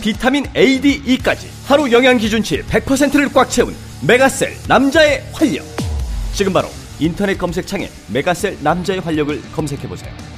비타민 A, D, E까지 하루 영양 기준치 100%를 꽉 채운 메가셀 남자의 활력. 지금 바로 인터넷 검색창에 메가셀 남자의 활력을 검색해 보세요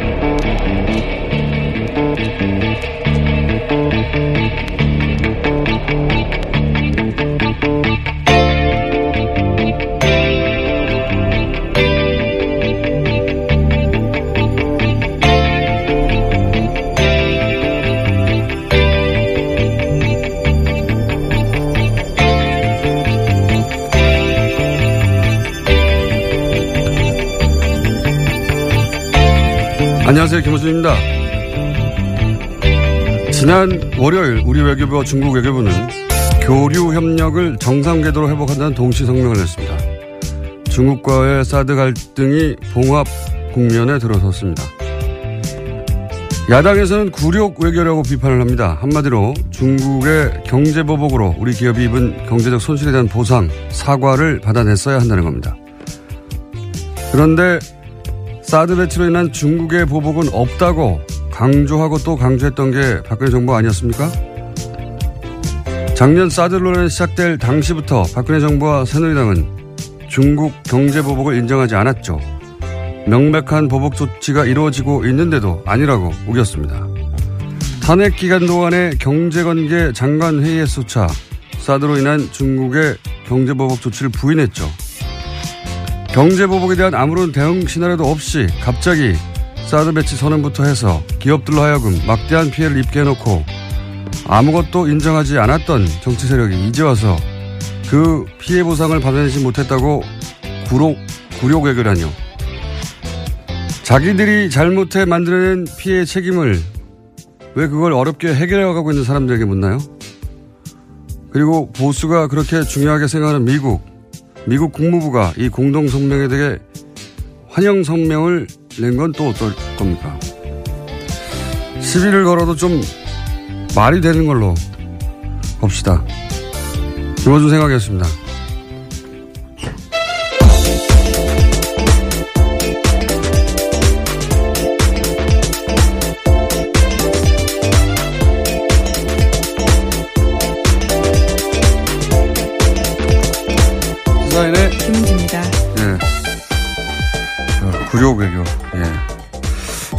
안녕하세요. 김호준입니다. 지난 월요일 우리 외교부와 중국 외교부는 교류 협력을 정상 궤도로 회복한다는 동시 성명을 냈습니다. 중국과의 사드 갈등이 봉합 국면에 들어섰습니다. 야당에서는 굴욕 외교라고 비판을 합니다. 한마디로 중국의 경제 보복으로 우리 기업이 입은 경제적 손실에 대한 보상, 사과를 받아냈어야 한다는 겁니다. 그런데 사드 배치로 인한 중국의 보복은 없다고 강조하고 또 강조했던 게 박근혜 정부 아니었습니까? 작년 사드 논란이 시작될 당시부터 박근혜 정부와 새누리당은 중국 경제 보복을 인정하지 않았죠. 명백한 보복 조치가 이루어지고 있는데도 아니라고 우겼습니다. 탄핵 기간 동안의 경제관계 장관 회의에서차 사드로 인한 중국의 경제 보복 조치를 부인했죠. 경제 보복에 대한 아무런 대응 시나리오도 없이 갑자기 사드 배치 선언부터 해서 기업들로 하여금 막대한 피해를 입게 해놓고 아무것도 인정하지 않았던 정치 세력이 이제 와서 그 피해 보상을 받아내지 못했다고 굴욕, 굴욕 외교라뇨. 자기들이 잘못해 만들어낸 피해 책임을 왜 그걸 어렵게 해결해가고 있는 사람들에게 묻나요? 그리고 보수가 그렇게 중요하게 생각하는 미국, 미국 국무부가 이 공동 성명에 대해 환영 성명을 낸 건 또 어떨 겁니까? 시비를 걸어도 좀 말이 되는 걸로 봅시다. 김호준 생각이었습니다.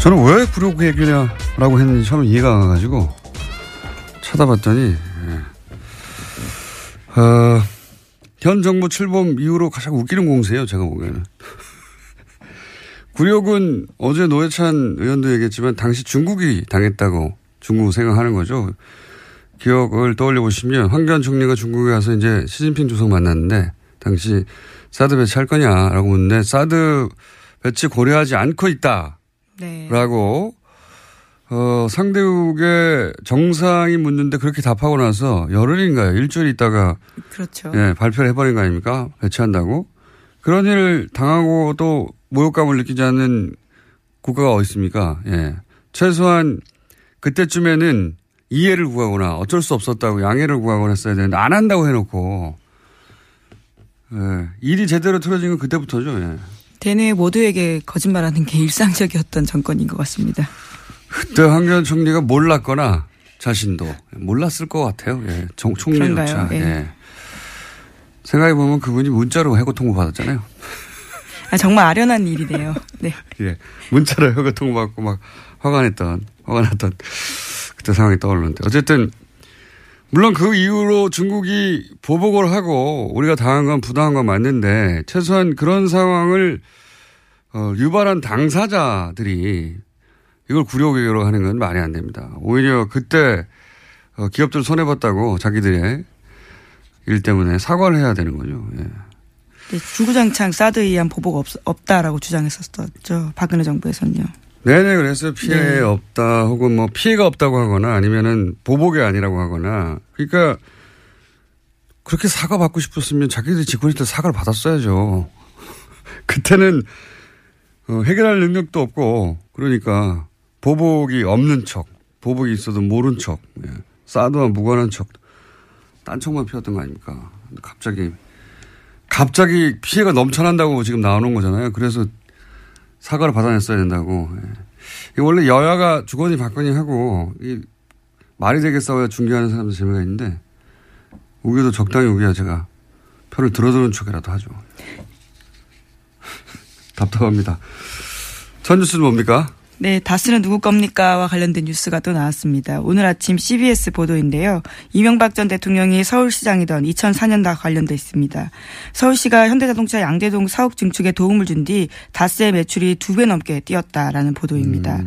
저는 왜 굴욕 외교냐라고 했는지 처음 이해가 안 가가지고 찾아봤더니, 예. 어, 현 정부 출범 이후로 가장 웃기는 공세예요, 제가 보기에는. 굴욕은 어제 노회찬 의원도 얘기했지만 당시 중국이 당했다고 중국 생각하는 거죠. 기억을 떠올려 보시면 황교안 총리가 중국에 가서 이제 시진핑 주석 만났는데 당시 사드 배치할 거냐라고 묻는데 사드 배치 고려하지 않고 있다 라고 네. 어, 상대국의 정상이 묻는데 그렇게 답하고 나서 열흘인가요? 일주일 있다가 그렇죠. 예, 발표를 해버린 거 아닙니까? 배치한다고. 그런 일을 당하고 또 모욕감을 느끼지 않는 국가가 어디 있습니까? 예. 최소한 그때쯤에는 이해를 구하거나 어쩔 수 없었다고 양해를 구하거나 했어야 되는데 안 한다고 해놓고 예. 일이 제대로 틀어진 건 그때부터죠. 예. 대내 모두에게 거짓말하는 게 일상적이었던 정권인 것 같습니다. 그때 황교안 총리가 몰랐거나 자신도 몰랐을 것 같아요. 예. 총, 총리조차. 예. 예. 생각해 보면 그분이 문자로 해고 통보 받았잖아요. 아, 정말 아련한 일이네요. 네. 예. 문자로 해고 통보 받고 막 화가 냈던, 화가 났던 그때 상황이 떠오르는데. 어쨌든, 물론 그 이후로 중국이 보복을 하고 우리가 당한 건 부당한 건 맞는데 최소한 그런 상황을 어, 유발한 당사자들이 이걸 굴욕으로 하는 건 말이 안 됩니다. 오히려 그때 어, 기업들 손해봤다고 자기들의 일 때문에 사과를 해야 되는 거죠. 예. 네, 주구장창 사드에 의한 보복 없, 없다라고 주장했었죠. 박근혜 정부에서는요. 네네 그래서 피해 네. 없다 혹은 뭐 피해가 없다고 하거나 아니면은 보복이 아니라고 하거나 그러니까 그렇게 사과 받고 싶었으면 자기들이 집권 있을 때 사과를 받았어야죠. 그때는 어, 해결할 능력도 없고 그러니까 보복이 없는 척 보복이 있어도 모른 척 예. 사드와 무관한 척 딴청만 피웠던 거 아닙니까? 갑자기 갑자기 피해가 넘쳐난다고 지금 나오는 거잖아요. 그래서 사과를 받아냈어야 된다고. 예. 원래 여야가 주거니 받거니 하고 이 말이 싸워야 중계하는 사람들 재미가 있는데 우기도 적당히 우기야 제가 표를 들어주는 척이라도 하죠. 답답합니다. 첫 뉴스는 뭡니까? 네, 다스는 누구 겁니까와 관련된 뉴스가 또 나왔습니다. 오늘 아침 CBS 보도인데요. 이명박 전 대통령이 서울시장이던 2004년과 관련돼 있습니다. 서울시가 현대자동차 양대동 사옥 증축에 도움을 준 뒤 다스의 매출이 두 배 넘게 뛰었다라는 보도입니다.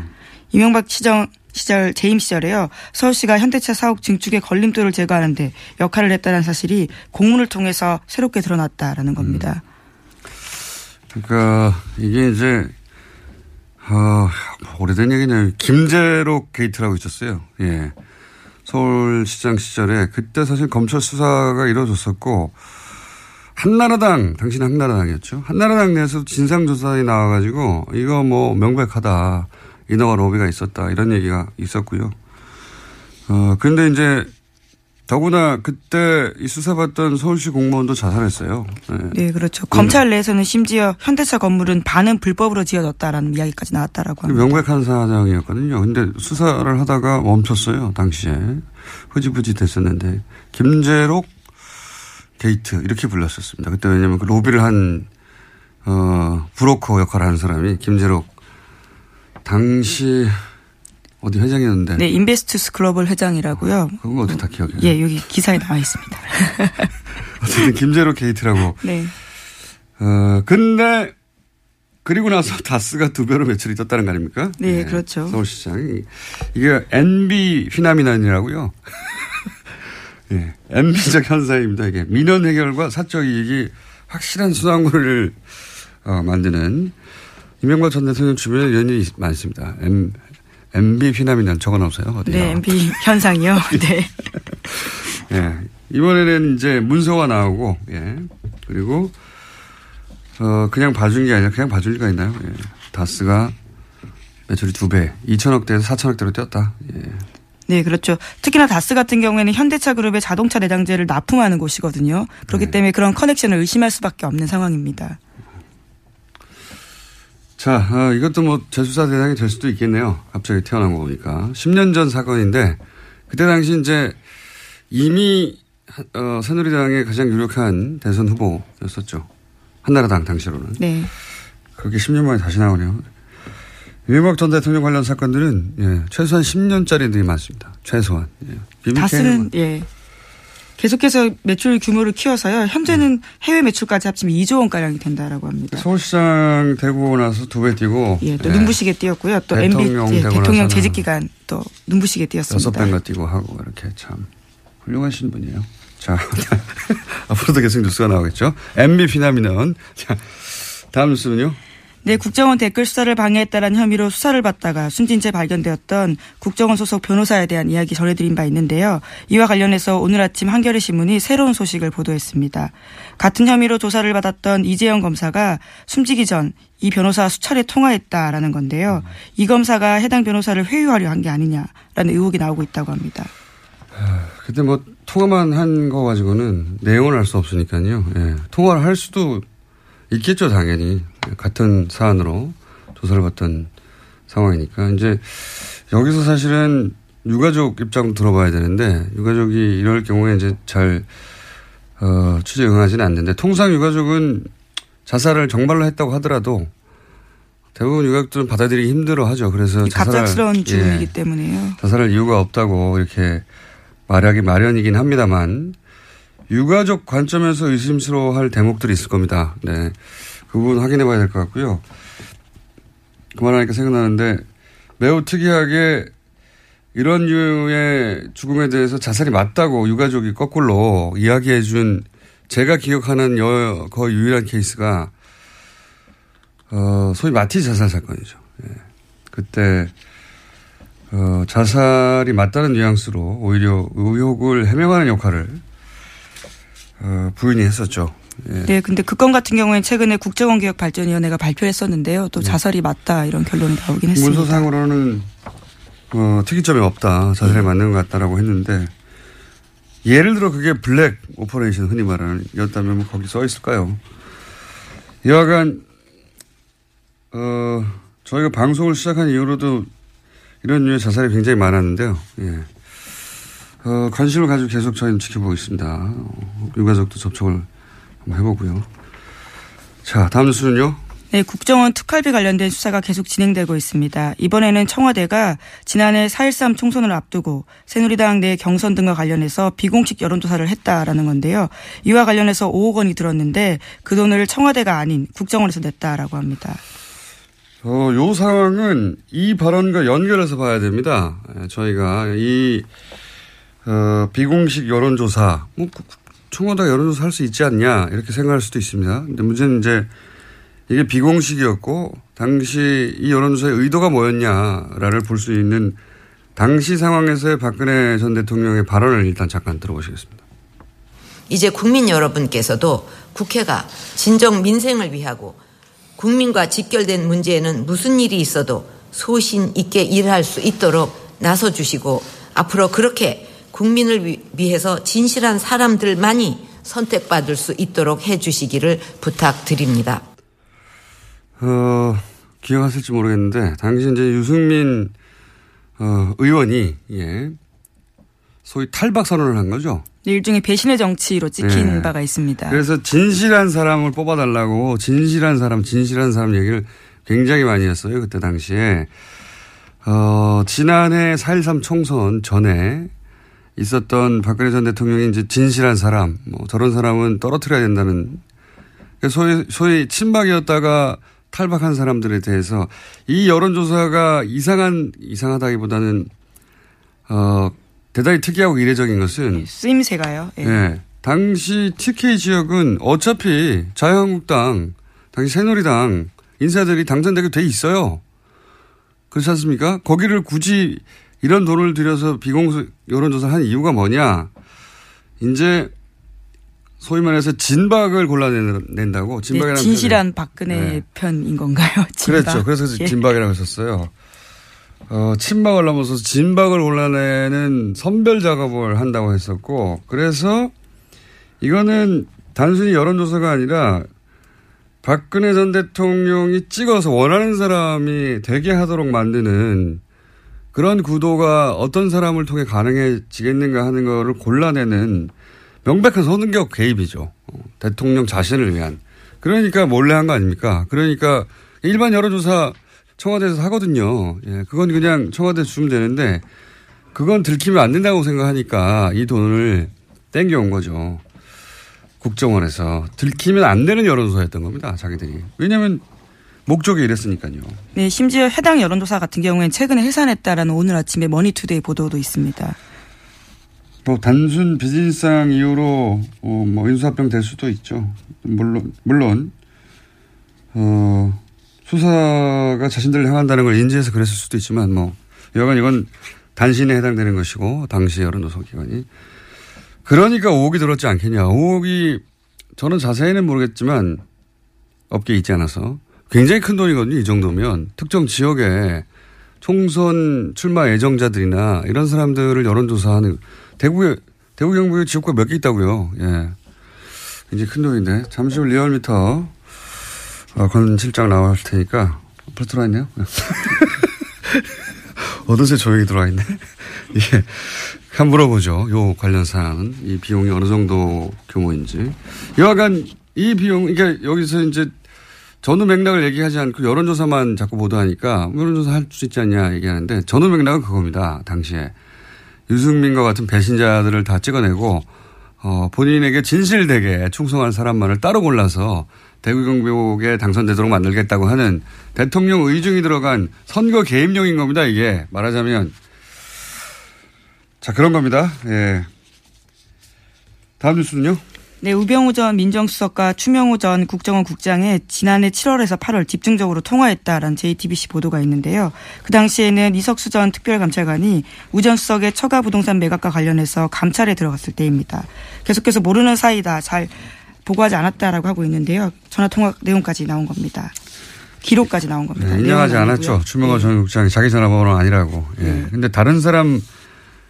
이명박 시정 시절 재임 시절에요. 서울시가 현대차 사옥 증축의 걸림돌을 제거하는데 역할을 했다는 사실이 공문을 통해서 새롭게 드러났다라는 겁니다. 그러니까 이게 이제 아, 오래된 얘기네요. 김재록 게이트라고 있었어요. 예. 서울시장 시절에 그때 사실 검찰 수사가 이루어졌었고 한나라당 당신 한나라당이었죠. 한나라당 내에서 진상조사에 나와가지고 이거 뭐 명백하다 인허가 로비가 있었다 이런 얘기가 있었고요. 어 그런데 이제 더구나 그때 이 수사받던 서울시 공무원도 자살했어요. 네. 네, 그렇죠. 검찰 내에서는 심지어 현대차 건물은 반은 불법으로 지어졌다라는 이야기까지 나왔다라고 합니다. 명백한 사장이었거든요. 근데 수사를 하다가 멈췄어요. 당시에. 흐지부지 됐었는데. 김재록 게이트 이렇게 불렀었습니다. 그때 왜냐면 그 로비를 한, 어, 브로커 역할을 하는 사람이 김재록 당시 어디 회장이었는데. 네, 인베스투스 글로벌 회장이라고요. 그건 어떻게 다 기억해요? 예, 여기 기사에 나와 있습니다. 어쨌든 김재록 게이트라고. 네. 어, 근데 그리고 나서 다스가 두 배로 매출이 떴다는 거 아닙니까? 네, 그렇죠. 서울시장이. 이게 NB 휘남이난이라고요. 예, MB적 현상입니다. 이게 민원 해결과 사적 이익이 확실한 수당구를 어, 만드는 이명박 전 대통령 주변에 일이 많습니다. M, MB 휘남이난 적어놓으세요. 어디 네, MB 현상이요. 네. 예. 이번에는 이제 문서가 나오고, 예. 그리고, 어, 그냥 봐준 게 아니라 그냥 봐줄 리가 있나요? 예. 다스가 매출이 두 배, 2천억대에서 4천억대로 뛰었다. 예. 네, 그렇죠. 특히나 다스 같은 경우에는 현대차 그룹의 자동차 내장재를 납품하는 곳이거든요. 그렇기 네. 때문에 그런 커넥션을 의심할 수밖에 없는 상황입니다. 자, 어, 이것도 뭐 재수사 대상이 될 수도 있겠네요. 갑자기 태어난 거 보니까. 10년 전 사건인데, 그때 당시 이제 이미, 어, 새누리당의 가장 유력한 대선 후보였었죠. 한나라당 당시로는. 네. 그렇게 10년 만에 다시 나오네요. 이명박 전 대통령 관련 사건들은 예, 최소한 10년짜리들이 많습니다. 최소한. 예. 다스는 예. 계속해서 매출 규모를 키워서요. 현재는 해외 매출까지 합치면 2조 원 가량이 된다라고 합니다. 서울시장 되고 나서 두 배 뛰고 예, 또 예, 눈부시게 뛰었고요. 또 MB 대통령 예, 되고 대통령 재직 기간 또 눈부시게 여섯 뛰었습니다. 배가 뛰고 하고 이렇게 참 훌륭하신 분이에요. 자, 앞으로도 계속 뉴스가 나오겠죠. MB 피나미는. 자, 다음 뉴스는요. 네, 국정원 댓글 수사를 방해했다는 혐의로 수사를 받다가 숨진 채 발견되었던 국정원 소속 변호사에 대한 이야기 전해드린 바 있는데요. 이와 관련해서 오늘 아침 한겨레 신문이 새로운 소식을 보도했습니다. 같은 혐의로 조사를 받았던 이재영 검사가 숨지기 전 이 변호사 수차례 통화했다라는 건데요. 이 검사가 해당 변호사를 회유하려 한 게 아니냐라는 의혹이 나오고 있다고 합니다. 그때 뭐 통화만 한 거 가지고는 내용을 알 수 없으니까요. 예. 통화를 할 수도 있겠죠, 당연히. 같은 사안으로 조사를 받던 상황이니까. 이제 여기서 사실은 유가족 입장 들어봐야 되는데 유가족이 이럴 경우에 이제 잘 어, 취재 응하지는 않는데 통상 유가족은 자살을 정말로 했다고 하더라도 대부분 유가족들은 받아들이기 힘들어 하죠. 그래서 갑작스러운 자살을, 죽음이기 예, 때문에요. 자살할 이유가 없다고 이렇게 말하기 마련이긴 합니다만 유가족 관점에서 의심스러워할 대목들이 있을 겁니다. 네. 그 부분 확인해 봐야 될 것 같고요. 그만하니까 생각나는데 매우 특이하게 이런 류의 죽음에 대해서 자살이 맞다고 유가족이 거꾸로 이야기해 준 제가 기억하는 여, 거의 유일한 케이스가 어, 소위 마티 자살 사건이죠. 예. 그때 어, 자살이 맞다는 뉘앙스로 오히려 의혹을 해명하는 역할을 어, 부인이 했었죠. 예. 네, 근데 그 건 같은 경우에는 최근에 국정원개혁발전위원회가 발표했었는데요. 또 자살이 맞다 이런 결론이 나오긴 했습니다. 네. 문서상으로는 어, 특이점이 없다. 자살에 맞는 것 같다라고 했는데 예를 들어 그게 black operation 흔히 말하는 였다면 뭐 거기 써 있을까요? 여하간 어, 저희가 방송을 시작한 이후로도 이런 류의 자살이 굉장히 많았는데요. 예. 어, 관심을 가지고 계속 저희는 지켜보고 있습니다. 어, 유가족도 접촉을 한번 해보고요. 자, 다음 뉴스는요. 네, 국정원 특활비 관련된 수사가 계속 진행되고 있습니다. 이번에는 청와대가 지난해 4.13 총선을 앞두고 새누리당 내 경선 등과 관련해서 비공식 여론조사를 했다라는 건데요. 이와 관련해서 5억 원이 들었는데 그 돈을 청와대가 아닌 국정원에서 냈다라고 합니다. 어, 요 상황은 이 발언과 연결해서 봐야 됩니다. 예, 저희가 이, 어, 비공식 여론조사, 뭐, 청와대가 여론조사 할 수 있지 않냐, 이렇게 생각할 수도 있습니다. 근데 문제는 이제 이게 비공식이었고, 당시 이 여론조사의 의도가 뭐였냐를 볼 수 있는 당시 상황에서의 박근혜 전 대통령의 발언을 일단 잠깐 들어보시겠습니다. 이제 국민 여러분께서도 국회가 진정 민생을 위하고 국민과 직결된 문제에는 무슨 일이 있어도 소신 있게 일할 수 있도록 나서 주시고 앞으로 그렇게 국민을 위해서 진실한 사람들만이 선택받을 수 있도록 해 주시기를 부탁드립니다. 어, 기억하실지 모르겠는데, 당시 이제 유승민, 어, 의원이, 예, 소위 탈박 선언을 한 거죠. 네, 일종의 배신의 정치로 찍힌 네. 바가 있습니다. 그래서 진실한 사람을 뽑아달라고 진실한 사람, 진실한 사람 얘기를 굉장히 많이 했어요. 그때 당시에. 어, 지난해 4.13 총선 전에 있었던 박근혜 전 대통령이 이제 진실한 사람, 뭐 저런 사람은 떨어뜨려야 된다는 소위, 소위 친박이었다가 탈박한 사람들에 대해서 이 여론조사가 이상한, 이상하다기보다는 어, 대단히 특이하고 이례적인 것은 쓰임새가요. 예. 예. 당시 TK 지역은 어차피 자유한국당, 당시 새누리당 인사들이 당선되게 돼 있어요. 그렇지 않습니까? 거기를 굳이 이런 돈을 들여서 비공식 여론조사를 한 이유가 뭐냐? 이제 소위 말해서 진박을 골라낸다고 네, 진박이라는 진실한 표현을- 박근혜 네. 편인 건가요? 진박? 그렇죠. 그래서 예. 진박이라고 했었어요. 어, 친박을 넘어서 진박을 골라내는 선별 작업을 한다고 했었고, 그래서 이거는 단순히 여론조사가 아니라 박근혜 전 대통령이 찍어서 원하는 사람이 되게 하도록 만드는 그런 구도가 어떤 사람을 통해 가능해지겠는가 하는 거를 골라내는 명백한 선거 개입이죠. 어, 대통령 자신을 위한. 그러니까 몰래 한 거 아닙니까? 그러니까 일반 여론조사 청와대에서 하거든요. 예, 그건 그냥 청와대에 주면 되는데 그건 들키면 안 된다고 생각하니까 이 돈을 땡겨온 거죠. 국정원에서 들키면 안 되는 여론조사였던 겁니다. 자기들이. 왜냐하면 목적이 이랬으니까요. 네, 심지어 해당 여론조사 같은 경우에는 최근에 해산했다라는 오늘 아침에 머니투데이 보도도 있습니다. 뭐 단순 비즈니스상 이유로 어, 뭐 인수합병 될 수도 있죠. 물론 물론 어, 수사가 자신들을 향한다는 걸 인지해서 그랬을 수도 있지만 뭐 여하간 이건 단신에 해당되는 것이고 당시 여론조사 기관이 그러니까 5억이 들었지 않겠냐. 5억이 저는 자세히는 모르겠지만 업계에 있지 않아서 굉장히 큰 돈이거든요. 이 정도면 특정 지역에 총선 출마 예정자들이나 이런 사람들을 여론조사하는 대구에 대구 경북에 지역구가 몇개 있다고요. 예. 굉장히 큰 돈인데 잠시 후 리얼미터 어, 권 실장 나올 테니까 벌써 들어와 있네요. 어느새 조용히 들어와 있네. 예. 한번 물어보죠. 요 관련 사항은 이 비용이 어느 정도 규모인지. 여하간 이 비용, 그러니까 여기서 이제 전후 맥락을 얘기하지 않고 여론조사만 자꾸 보도하니까 여론조사 할 수 있지 않냐 얘기하는데 전후 맥락은 그겁니다. 당시에. 유승민과 같은 배신자들을 다 찍어내고 어, 본인에게 진실되게 충성할 사람만을 따로 골라서 대구 경북에 당선되도록 만들겠다고 하는 대통령 의중이 들어간 선거 개입용인 겁니다. 이게 말하자면 자 그런 겁니다. 예. 다음 뉴스는요. 네, 우병우 전 민정수석과 추명호 전 국정원 국장의 지난해 7월에서 8월 집중적으로 통화했다라는 JTBC 보도가 있는데요. 그 당시에는 이석수 전 특별감찰관이 우 전 수석의 처가 부동산 매각과 관련해서 감찰에 들어갔을 때입니다. 계속해서 모르는 사이다, 잘 보고하지 않았다라고 하고 있는데요. 전화 통화 내용까지 나온 겁니다. 기록까지 나온 겁니다. 네, 인정하지 않았죠. 추명호 전 국장이 자기 전화번호는 아니라고. 예. 네. 근데 다른 사람,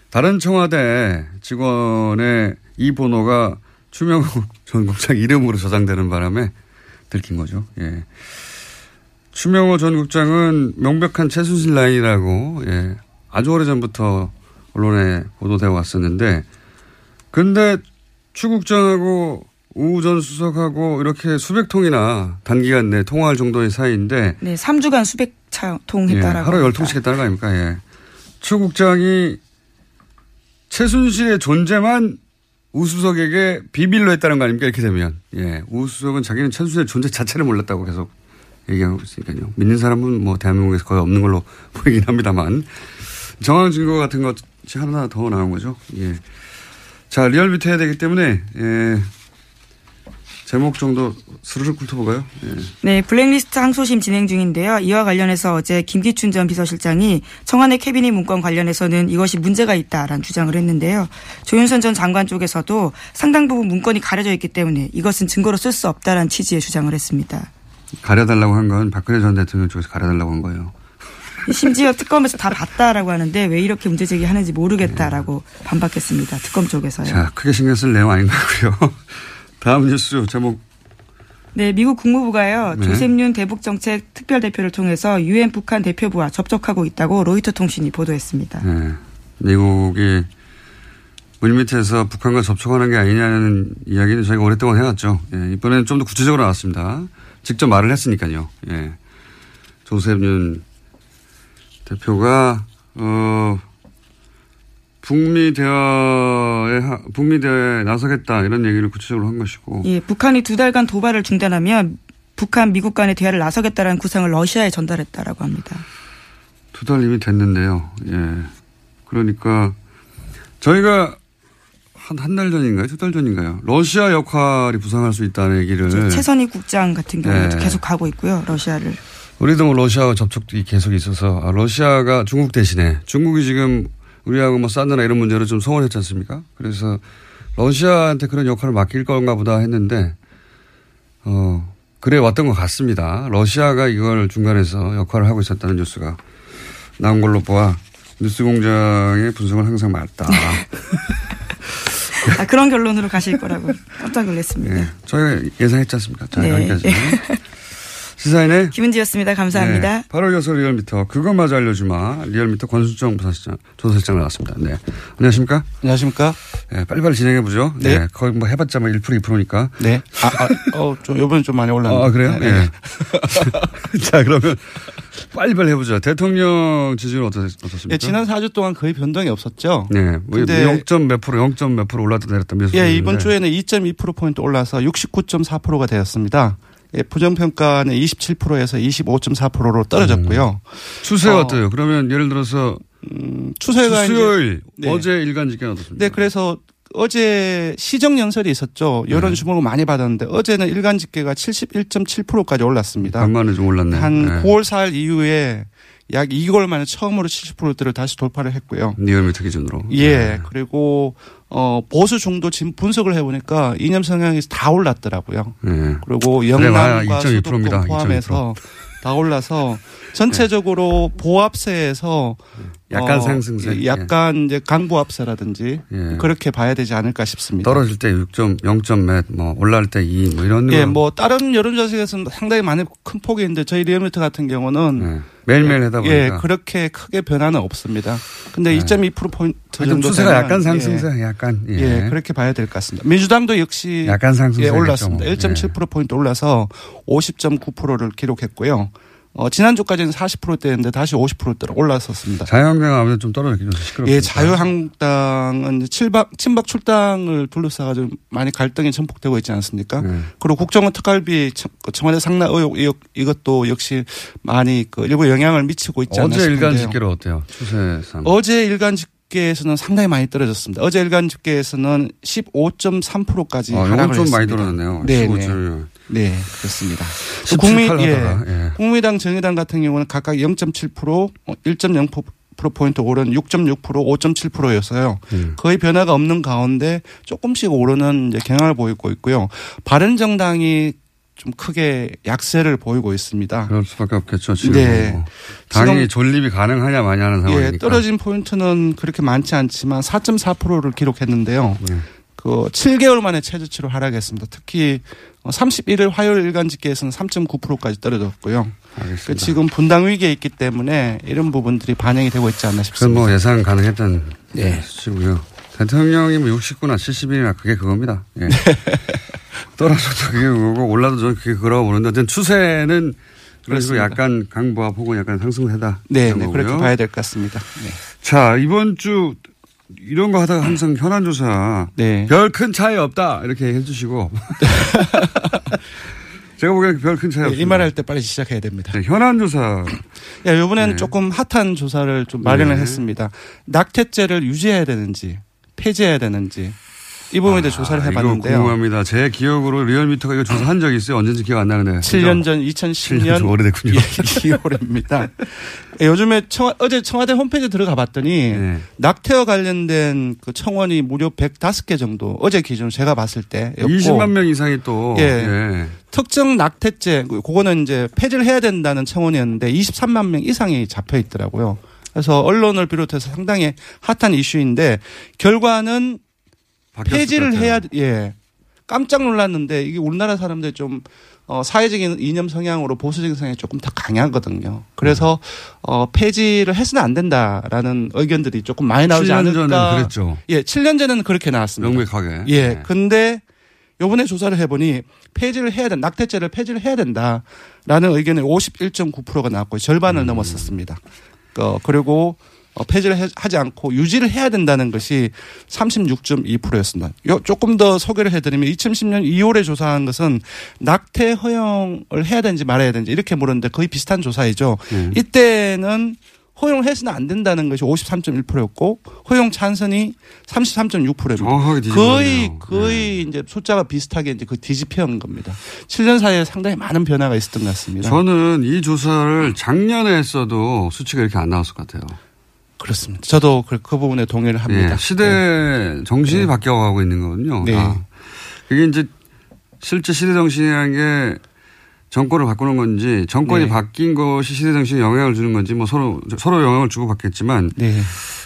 다른 청와대 직원의 이 번호가 추명호 전 국장 이름으로 저장되는 바람에 들킨 거죠. 예. 추명호 전 국장은 명백한 최순실 라인이라고 예. 아주 오래 전부터 언론에 보도되어 왔었는데 근데 추 국장하고 우 전 수석하고 이렇게 수백 통이나 단기간 내 통화할 정도의 사이인데 네, 3주간 수백 통 했다라고. 예, 하루 열 통씩 했다는 거 아닙니까? 예. 추 국장이 최순실의 존재만 우수석에게 비밀로 했다는 거 아닙니까? 이렇게 되면. 예. 우수석은 자기는 최순실의 존재 자체를 몰랐다고 계속 얘기하고 있으니까요. 믿는 사람은 뭐 대한민국에서 거의 없는 걸로 보이긴 합니다만. 정황 증거 같은 것이 하나 더 나온 거죠. 예. 자, 리얼미터 해야 되기 때문에, 예. 제목 정도 스르륵 훑어볼까요? 예. 네, 블랙리스트 항소심 진행 중인데요. 이와 관련해서 어제 김기춘 전 비서실장이 청와대 캐비닛 문건 관련해서는 이것이 문제가 있다라는 주장을 했는데요. 조윤선 전 장관 쪽에서도 상당 부분 문건이 가려져 있기 때문에 이것은 증거로 쓸 수 없다라는 취지의 주장을 했습니다. 가려달라고 한 건 박근혜 전 대통령 쪽에서 가려달라고 한 거예요. 심지어 특검에서 다 봤다라고 하는데 왜 이렇게 문제 제기하는지 모르겠다라고 반박했습니다. 특검 쪽에서요. 자, 크게 신경 쓸 내용 아닌 것 같고요. 다음 뉴스 제목. 네, 미국 국무부가요. 네. 조셉윤 대북 정책 특별 대표를 통해서 유엔 북한 대표부와 접촉하고 있다고 로이터 통신이 보도했습니다. 네. 미국이 물밑에서 북한과 접촉하는 게 아니냐는 이야기는 저희가 오랫동안 해왔죠. 예, 이번에는 좀 더 구체적으로 나왔습니다. 직접 말을 했으니까요. 예. 조셉윤 대표가 어 북미 대화에 북미 대화에 나서겠다 이런 얘기를 구체적으로 한 것이고. 예, 북한이 두 달간 도발을 중단하면 북한 미국 간의 대화를 나서겠다라는 구상을 러시아에 전달했다라고 합니다. 두 달 이미 됐는데요. 예. 그러니까 저희가 한 한 달 전인가요? 두 달 전인가요? 러시아 역할이 부상할 수 있다는 얘기를 최선희 국장 같은 경우도 예. 계속 가고 있고요. 러시아를. 우리도 뭐 러시아와 접촉이 계속 있어서 아, 러시아가 중국 대신에 중국이 지금 우리하고 뭐 사드나 이런 문제로 좀 소원했지 않습니까? 그래서 러시아한테 그런 역할을 맡길 건가 보다 했는데, 어, 그래 왔던 것 같습니다. 러시아가 이걸 중간에서 역할을 하고 있었다는 뉴스가 나온 걸로 보아 뉴스 공장의 분석은 항상 맞다. 아, 그런 결론으로 가실 거라고 깜짝 놀랐습니다. 네, 저희가 예상했지 않습니까? 자, 네. 여기까지. 시사인의 김은지였습니다. 감사합니다. 네, 8월 6일 리얼미터 그것마저 알려주마 리얼미터 권순정 부사실장 조사실장 나왔습니다. 네, 안녕하십니까? 안녕하십니까? 네, 빨리빨리 진행해 보죠. 네. 네, 거의 뭐 해봤자 뭐 1% 2%니까. 네. 아, 아 어, 좀 요번에 좀 많이 올랐네요. 아 그래요? 네. 네. 자 그러면 빨리빨리 해보죠. 대통령 지지율 어떻, 어떻습니까? 네, 지난 4주 동안 거의 변동이 없었죠. 네. 뭐 0점 몇 프로, 0점 몇 프로 올랐다 내렸다. 예, 이번 주에는 2.2%포인트 올라서 69.4%가 되었습니다. 예, 부정평가는 27%에서 25.4%로 떨어졌고요. 음. 추세가 어. 어때요? 그러면 예를 들어서 음, 추세가 수요일 이제, 네. 어제 일간 집계는 어떻습니까? 네, 그래서 어제 시정 연설이 있었죠. 여론 네. 주목을 많이 받았는데 어제는 일간 집계가 71.7%까지 올랐습니다. 간만에 좀 올랐네. 한 네. 9월 4일 이후에 약 2개월 만에 처음으로 70%대를 다시 돌파를 했고요. 리얼미터 기준으로. 예. 네. 그리고 어 보수 중도 지금 분석을 해보니까 이념 성향이 다 올랐더라고요. 네. 그리고 영남과 맞아. 2.2% 입니다. 수도권 포함해서 다 올라서 전체적으로 보합세에서 약간 어, 상승세. 약간 이제 강보합세라든지 예. 그렇게 봐야 되지 않을까 싶습니다. 떨어질 때 6점, 0점 몇, 뭐 올라갈 때 2, 뭐 이런. 예, 거. 뭐 다른 여론조사에서는 상당히 많이 큰 폭이 있는데 저희 리얼미터 같은 경우는 네. 매일매일 하다 보니까. 예, 그렇게 크게 변화는 없습니다. 근데 네. 2.2% 포인트 정도 추세가 되면, 약간 상승세, 예, 약간. 예. 예, 그렇게 봐야 될 것 같습니다. 민주당도 역시 약간 상승세. 예, 올랐습니다. 겠죠. 1.7% 포인트 올라서 50.9%를 기록했고요. 어, 지난주까지는 40%대였는데 다시 50%대로 올라섰습니다. 자유한국당 아무래도 좀 떨어졌긴 좀 시끄럽습니다. 예, 자유한국당은 칠박, 친박 출당을 둘러싸가지고 많이 갈등이 전폭되고 있지 않습니까? 네. 그리고 국정원 특활비 청- 그 청와대 상납 의혹 이것- 이것도 역시 많이 그 일부 영향을 미치고 있지 않나 어제 싶은데요. 일간 집계로 어때요? 추세상. 어제 일간 집계에서는 상당히 많이 떨어졌습니다. 어제 일간 집계에서는 15.3%까지 아, 하락을 좀 했습니다. 많이 떨어졌네요. 네, 15줄. 네, 그렇습니다. 17, 국민 8 예, 하다가, 예. 국민당 정의당 같은 경우는 각각 0.7%, 1.0% 포인트 오른 6.6%, 5.7%였어요. 음. 거의 변화가 없는 가운데 조금씩 오르는 이제 경향을 보이고 있고요. 바른 정당이 좀 크게 약세를 보이고 있습니다. 그럴 수밖에 없겠죠. 지금. 네. 지금- 존립이 가능하냐 마냐 하는 상황이니까. 예, 떨어진 포인트는 그렇게 많지 않지만 4.4%를 기록했는데요. 네. 그 7개월 만에 최저치로 하락했습니다. 특히 31일 화요일 일간 집계에서는 3.9%까지 떨어졌고요. 그 지금 분당 위기에 있기 때문에 이런 부분들이 반영이 되고 있지 않나 그건 싶습니다. 뭐 예상 가능했던 네. 수치고요. 대통령이 뭐 69나 70이나 그게 그겁니다. 예. 떨어져도 그게 그거고 올라도 저는 그게 그거라고 보는데 어쨌든 추세는 그래서 그렇습니다. 약간 강보합 혹은 약간 상승세다. 네, 네. 그렇게 봐야 될 것 같습니다. 네. 자 이번 주 이런 거 하다가 항상 현안 조사 네. 별 큰 차이 없다 이렇게 해주시고 제가 보기에는 별 큰 차이 네, 없습니다. 이 말 할 때 빨리 시작해야 됩니다. 네, 현안 조사 야, 이번에는 네. 조금 핫한 조사를 좀 마련을 네. 했습니다. 낙태죄를 유지해야 되는지 폐지해야 되는지 이 부분에 대해 조사를 아, 이거 해봤는데요. 궁금합니다. 제 기억으로 리얼미터가 이거 조사한 적이 있어요. 언제인지 기억 안 나는데. 7년 전 7년 2010년 좀 오래됐군요. 2월입니다. 요즘에 청와, 어제 청와대 홈페이지 들어가 봤더니 네. 낙태와 관련된 그 청원이 무려 105개 정도 어제 기준 제가 봤을 때였고 20만 명 이상이 또 예. 예. 특정 낙태죄 그거는 이제 폐지를 해야 된다는 청원이었는데 23만 명 이상이 잡혀 있더라고요. 그래서 언론을 비롯해서 상당히 핫한 이슈인데 결과는 폐지를. 해야 예 깜짝 놀랐는데 이게 우리나라 사람들 좀 어, 사회적인 이념 성향으로 보수적인 성향이 조금 더 강하거든요. 그래서 어, 폐지를 해서는 안 된다라는 의견들이 조금 많이 나오지 7년 않을까. 전에 그랬죠. 예, 7년 전에는 그렇게 나왔습니다. 명백하게. 예, 네. 근데 요번에 조사를 해보니 폐지를 해야 된다. 낙태죄를 폐지를 해야 된다라는 의견이 51.9%가 나왔고 절반을 음. 넘었었습니다. 어, 그리고 어, 폐지를 해- 하지 않고 유지를 해야 된다는 것이 36.2%였습니다. 요, 조금 더 소개를 해드리면 2010년 2월에 조사한 것은 낙태 허용을 해야 되는지 말아야 되는지 이렇게 물었는데 거의 비슷한 조사이죠. 음. 이때는 허용해서는 안 된다는 것이 53.1%였고 허용 찬성이 33.6%입니다. 정확하게 뒤집어졌네요. 거의 거의 이제 숫자가 비슷하게 이제 그 뒤집혀온 겁니다. 7년 사이에 상당히 많은 변화가 있었던 것 같습니다. 저는 이 조사를 작년에 했어도 수치가 이렇게 안 나왔을 것 같아요. 그렇습니다. 저도 그, 그 부분에 동의를 합니다. 예, 시대 정신이 네. 바뀌어가고 있는 거거든요. 네. 다. 그게 이제 실제 시대 정신이라는 게 정권을 바꾸는 건지 정권이 네. 바뀐 것이 시대 정신에 영향을 주는 건지 뭐 서로 서로 영향을 주고 받겠지만 네.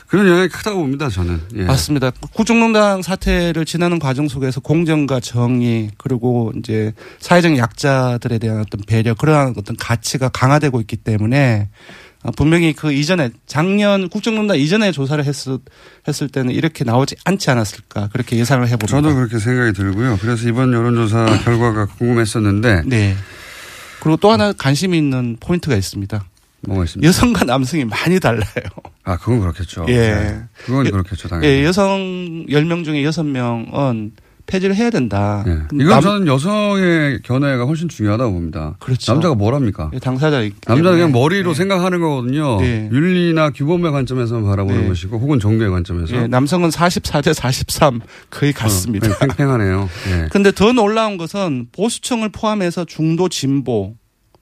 그런 영향이 크다고 봅니다. 저는. 예. 맞습니다. 국정농단 사태를 지나는 과정 속에서 공정과 정의 그리고 이제 사회적 약자들에 대한 어떤 배려 그러한 어떤 가치가 강화되고 있기 때문에 아, 분명히 그 이전에 작년 국정농단 이전에 조사를 했을, 했을 때는 이렇게 나오지 않지 않았을까 그렇게 예상을 해봅니다. 저도 그렇게 생각이 들고요. 그래서 이번 여론조사 결과가 궁금했었는데 네. 그리고 또 하나 관심이 있는 포인트가 있습니다. 뭐가 있습니까? 여성과 남성이 많이 달라요. 아, 그건 그렇겠죠. 예. 네. 그건 예. 그렇겠죠. 당연히. 예, 여성 10명 중에 6명은 폐지를 해야 된다. 예. 근데 이건 남- 저는 여성의 견해가 훨씬 중요하다고 봅니다. 그렇죠. 남자가 뭘 합니까? 예, 당사자이기 남자는. 그냥 머리로 네. 생각하는 거거든요. 네. 윤리나 규범의 관점에서 바라보는 네. 것이고 혹은 정부의 관점에서. 예, 남성은 44대 43 거의 같습니다. 어, 팽팽하네요. 예. 근데 더 놀라운 것은 보수층을 포함해서 중도 진보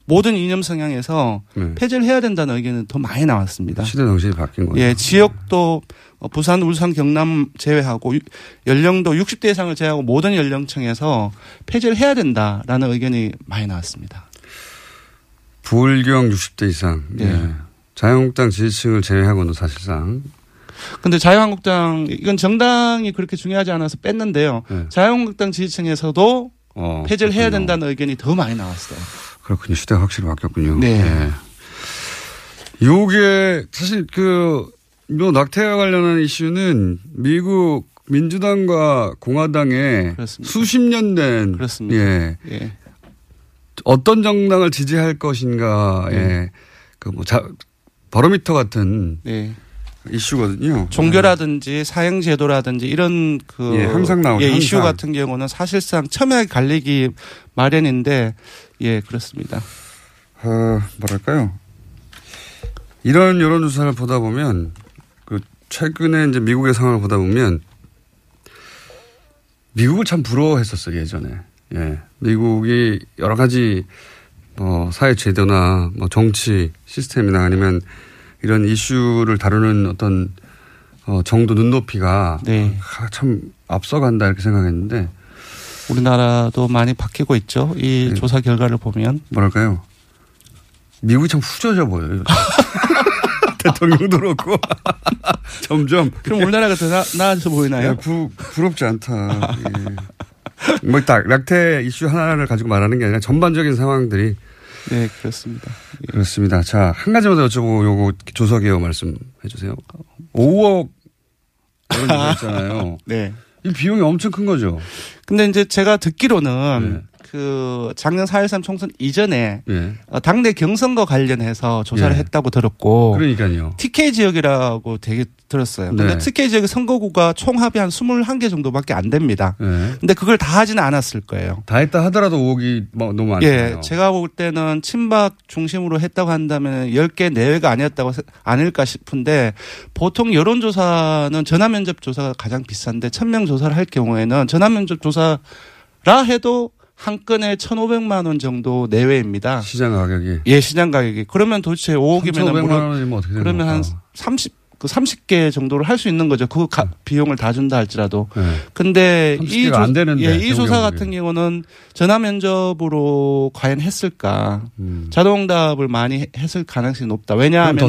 모든 이념 성향에서 네. 폐지를 해야 된다는 의견은 더 많이 나왔습니다. 시대 정신이 바뀐 거예요. 예, 지역도 어, 부산, 울산, 경남 제외하고 유- 연령도 60대 이상을 제외하고 모든 연령층에서 폐지를 해야 된다라는 의견이 많이 나왔습니다. 불경 60대 이상. 네. 예. 자유한국당 지지층을 제외하고는 사실상 근데 자유한국당 이건 정당이 그렇게 중요하지 않아서 뺐는데요. 네. 자유한국당 지지층에서도 어, 폐지를 해야 그렇군요. 된다는 의견이 더 많이 나왔어요. 그렇군요. 시대가 확실히 바뀌었군요. 네. 예. 요게 사실 그, 요 낙태와 관련한 이슈는 미국 민주당과 공화당의 그렇습니다. 수십 년 된. 예. 예. 어떤 정당을 지지할 것인가의 네. 그뭐 자, 바로미터 같은 네. 이슈거든요. 종교라든지 사형제도라든지 이런 그 예, 항상 나오죠, 예, 이슈 항상. 같은 경우는 사실상 첨예하게 갈리기 마련인데 예 그렇습니다. 어, 뭐랄까요. 이런 여론조사를 보다 보면, 그, 최근에 이제 미국의 상황을 보다 보면, 미국을 참 부러워했었어요, 예전에. 예. 미국이 여러 가지, 뭐, 사회 제도나, 뭐, 정치 시스템이나 아니면 이런 이슈를 다루는 어떤, 어, 정도 눈높이가 네. 아, 참 앞서간다 이렇게 생각했는데, 우리나라도 많이 바뀌고 있죠. 이 네. 조사 결과를 보면 뭐랄까요. 미국이 참 후져져 보여요. 대통령도 그렇고. 점점. 그럼 우리나라가 더 나, 나아져 보이나요? 야, 부, 부럽지 않다. 예. 뭐, 딱, 낙태 이슈 하나를 가지고 말하는 게 아니라 전반적인 상황들이 네 그렇습니다. 예. 그렇습니다. 자, 한 가지만 더 여쭤보고 요거 조사 개요 말씀해 주세요. 5억 이런 거 있잖아요. 네. 이 비용이 엄청 큰 거죠. 근데 이제 제가 듣기로는 네. 그 작년 4.13 총선 이전에 예. 어, 당내 경선과 관련해서 조사를 예. 했다고 들었고 그러니까요. TK 지역이라고 되게 들었어요. 근데 네. TK 지역의 선거구가 총합이 한 21개 정도밖에 안 됩니다. 예. 근데 그걸 다 하지는 않았을 거예요. 다 했다 하더라도 5억이 뭐 너무 많잖아요. 예, 제가 볼 때는 친박 중심으로 했다고 한다면 10개 내외가 아니었다고 세- 아닐까 싶은데 보통 여론조사는 전화면접 조사가 가장 비싼데 1000명 조사를 할 경우에는 전화면접 조사라 해도 한 건에 1,500만 원 정도 내외입니다. 시장 가격이. 예, 시장 가격이. 그러면 도대체 5억이면 3,500만 원이면 어떻게 되는 그러면 한 겁니까? 30, 그 30개 정도를 할 수 있는 거죠. 그 가- 비용을 다 준다 할지라도. 네. 근데 30 이, 되는데, 예, 이 조사. 같은 경우는 전화 면접으로 과연 했을까? 음. 자동답을 많이 해- 했을 가능성이 높다.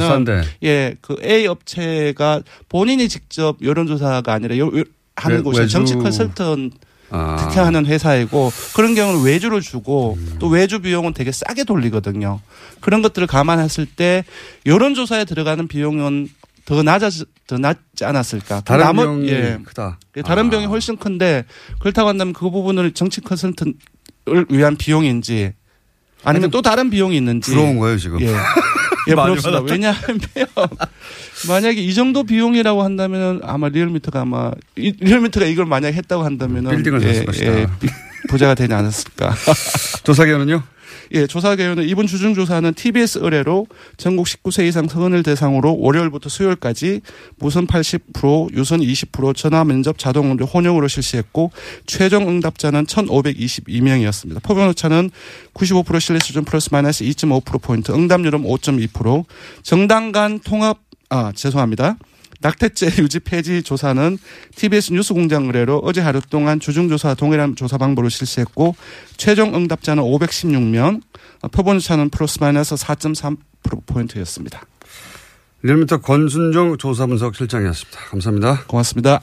싼데. 예, 그 A 업체가 본인이 직접 여론조사가 아니라 요, 요- 하는 외- 곳이. 정치 컨설턴 아. 특혜하는 회사이고 그런 경우는 외주를 주고 음. 또 외주 비용은 되게 싸게 돌리거든요. 그런 것들을 감안했을 때 여론조사에 들어가는 비용은 더 낮아 더 낮지 않았을까? 다른 나머- 비용이 예. 크다. 예, 다른 아. 비용이 훨씬 큰데 그렇다고 한다면 그 부분을 정치 컨설턴을 위한 비용인지 아니면 또 다른 비용이 있는지 부러운 거예요 지금. 예. 예, 부럽습니다. 왜냐하면 만약에 이 정도 비용이라고 한다면 아마 리얼미터가 아마 이- 리얼미터가 이걸 만약 했다고 한다면은 빌딩을 샀을 것이다. 비- 부자가 되지 않았을까. 조사기관은요? 예, 조사 개요는 이번 주중 조사는 TBS 의뢰로 전국 19세 이상 성인을 대상으로 월요일부터 수요일까지 무선 80%, 유선 20%, 전화 면접 자동 혼용으로 실시했고 최종 응답자는 1,522명이었습니다. 표본 오차는 95% 신뢰 수준 플러스 마이너스 2.5% 포인트, 응답률은 5.2%, 정당 간 통합 아 죄송합니다. 낙태죄 유지 폐지 조사는 TBS 뉴스공장 의뢰로 어제 하루 동안 주중조사 동일한 조사 방법으로 실시했고 최종 응답자는 516명, 어, 표본차는 플러스 마이너스 4.3%포인트였습니다. 리얼미터 권순정 조사분석 실장이었습니다. 감사합니다. 고맙습니다.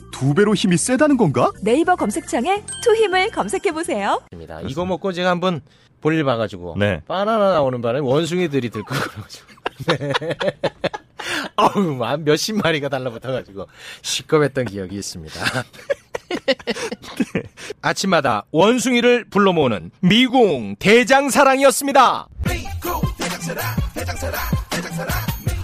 두 배로 힘이 세다는 건가? 네이버 검색창에 투힘을 검색해 보세요. 입니다. 이거 먹고 제가 한번 볼일 봐가지고 네. 바나나 나오는 바람에 원숭이들이 들고 네. 어우 한 몇십 마리가 달라붙어가지고 시겁했던 기억이 있습니다. 아침마다 원숭이를 불러 모으는 미궁 대장사랑이었습니다. 장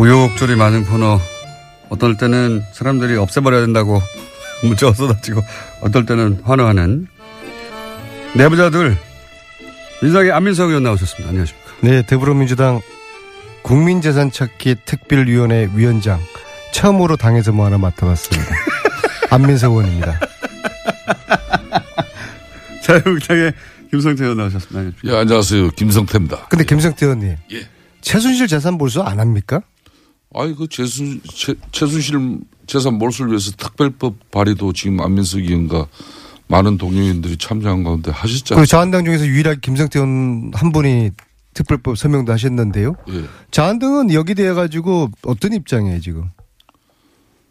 우여곡절이 많은 코너. 어떨 때는 사람들이 없애버려야 된다고 문자가 쏟아지고 어떨 때는 환호하는 내부자들 민상의 안민석 의원 나오셨습니다. 안녕하십니까. 네, 더불어민주당 국민재산 찾기 특별위원회 위원장 처음으로 당에서 뭐 하나 맡아봤습니다. 안민석 의원입니다. 자유국당의 김성태 의원 나오셨습니다. 안녕하십니까. 예, 안녕하세요. 김성태입니다. 근데 김성태 의원님. 예. 최순실 재산 몰수 안 합니까? 아이, 그 최순, 최, 최순실 재산 몰수를 위해서 특별법 발의도 지금 안민석 의원과 많은 동료인들이 참여한 가운데 하셨잖아요. 자한당 중에서 유일하게 김성태 의원 한 분이 특별법 서명도 하셨는데요. 예. 자한당은 여기 대해 가지고 어떤 입장이에요 지금?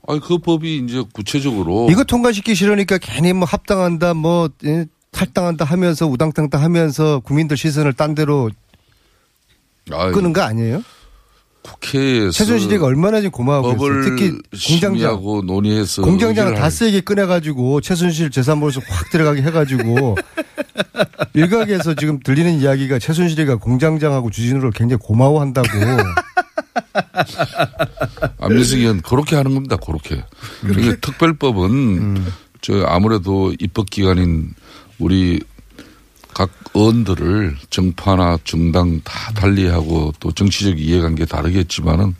아니, 그 법이 이제 구체적으로. 이거 통과시키기 싫으니까 괜히 뭐 합당한다 뭐 예, 탈당한다 하면서 우당탕당 하면서 국민들 시선을 딴 데로 아이, 끄는 거 아니에요? 국회에서. 최순실이가 얼마나 지금 고마워 법을 특히 공장장 논의해서. 공장장을 다 세게 꺼내가지고 최순실 재산몰수 확 들어가게 해가지고 일각에서 지금 들리는 이야기가 최순실이가 공장장하고 주진우를 굉장히 고마워한다고. 안민석 의원 그렇게 하는 겁니다. 그렇게. 그러니까 특별법은 음. 저 아무래도 입법 기관인 우리 각 의원들을 정파나 정당 다 달리하고 또 정치적 이해관계 다르겠지만은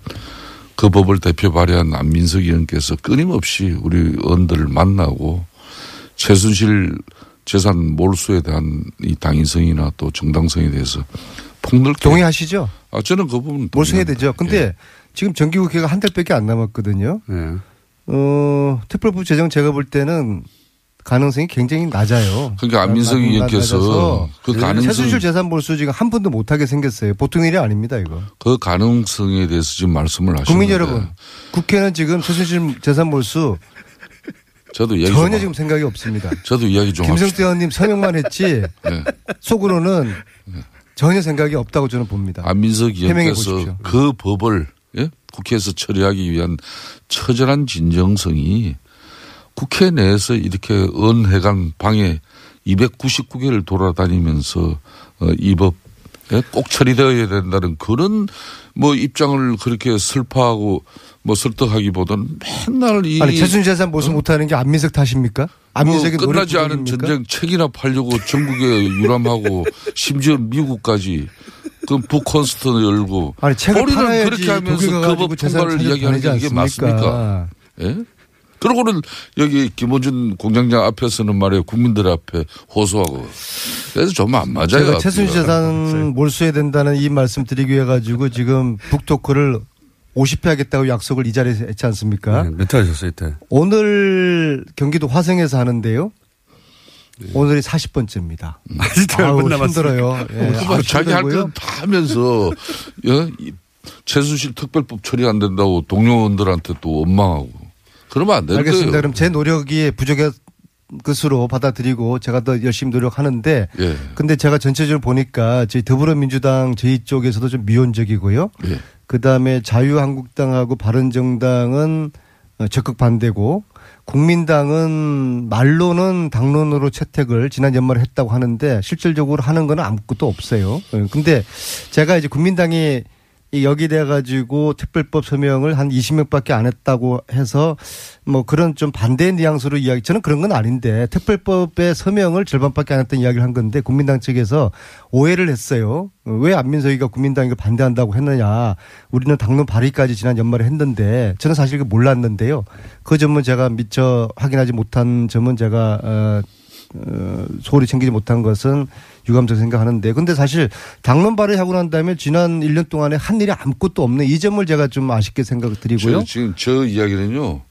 그 법을 대표 발의한 안민석 의원께서 끊임없이 우리 의원들을 만나고 최순실 재산 몰수에 대한 이 당위성이나 또 정당성에 대해서 폭넓게 동의하시죠? 아 저는 그 부분 몰수해야 되죠. 근데 지금 정기국회가 한 달밖에 안 남았거든요. 네. 어, 특별법 제정 제가 볼 때는 가능성이 굉장히 낮아요. 그러니까 안민석 낮- 의원께서 그 가능성 최순실 재산 몰수 지금 한 분도 못하게 생겼어요. 보통 일이 아닙니다, 이거. 그 가능성에 대해서 지금 말씀을 하시는 국민 여러분, 국회는 지금 최순실 재산 몰수 저도 이야기 전혀 좀 지금 생각이 없습니다. 저도 이야기 좀. 김성태 의원님 서명만 했지 네. 속으로는 전혀 생각이 없다고 저는 봅니다. 안민석 의원께서. 그 법을 예? 국회에서 처리하기 위한 처절한 진정성이 국회 내에서 이렇게 은회관 방에 299개를 돌아다니면서 어, 이법 예? 꼭 처리되어야 된다는 그런 뭐 입장을 그렇게 슬퍼하고 뭐 설득하기보다는 맨날 이 아니 최순실 재산 몰수 못하는 게 안민석 탓입니까? 안민석의 뭐 끝나지 않은? 전쟁 책이나 팔려고 전국에 유람하고 심지어 미국까지 그 북콘서트 열고 아니, 책을 팔아야지 그렇게 하면서 그 법 통과를 이야기하는 게 않습니까? 맞습니까? 예? 그러고는 여기 김호준 공장장 앞에서는 말이에요 국민들 앞에 호소하고 그래서 좀 안 맞아요. 제가. 최순실 재산 몰수해야 된다는 이 말씀 드리기 위해 가지고 지금 북토크를 50회 하겠다고 약속을 이 자리에서 했지 않습니까? 네, 몇 하셨어요, 이때? 오늘 경기도 화성에서 하는데요. 오늘이 40번째입니다. 아직도 아우? 힘들어요. 예, 그거 아우, 자기 할. 건 다 하면서 예? 이 최순실 특별법 처리 안 된다고 동료원들한테 또 원망하고 그러면 안 되는 알겠습니다. 거예요. 그럼 제 노력이 부족한 것으로 받아들이고 제가 더 열심히 노력하는데 예. 근데 제가 전체적으로 보니까 저희 더불어민주당 저희 쪽에서도 좀 미온적이고요. 예. 그다음에 자유한국당하고 바른정당은 어, 적극 반대고 국민당은 말로는 당론으로 채택을 지난 연말에 했다고 하는데 실질적으로 하는 거는 아무것도 없어요. 예, 근데 제가 이제 국민당이 이 여기 돼 가지고 특별법 서명을 한 20명밖에 안 했다고 해서 뭐 그런 좀 반대 뉘앙스로 이야기 저는 그런 건 아닌데 특별법의 서명을 절반밖에 안 했던 이야기를 한 건데 국민당 측에서 오해를 했어요. 왜 안민석이가 국민당이 반대한다고 했느냐. 우리는 당론 발의까지 지난 연말에 했는데 저는 사실 그 몰랐는데요. 그 점은 제가 미처 확인하지 못한 점은 제가 어, 어, 소홀히 챙기지 못한 것은 유감스럽게 생각하는데 근데 사실 당론 발의하고 난 다음에 지난 1년 동안에 한 일이 아무것도 없는 이 점을 제가 좀 아쉽게 생각 드리고요. 저, 지금 저 이야기는요.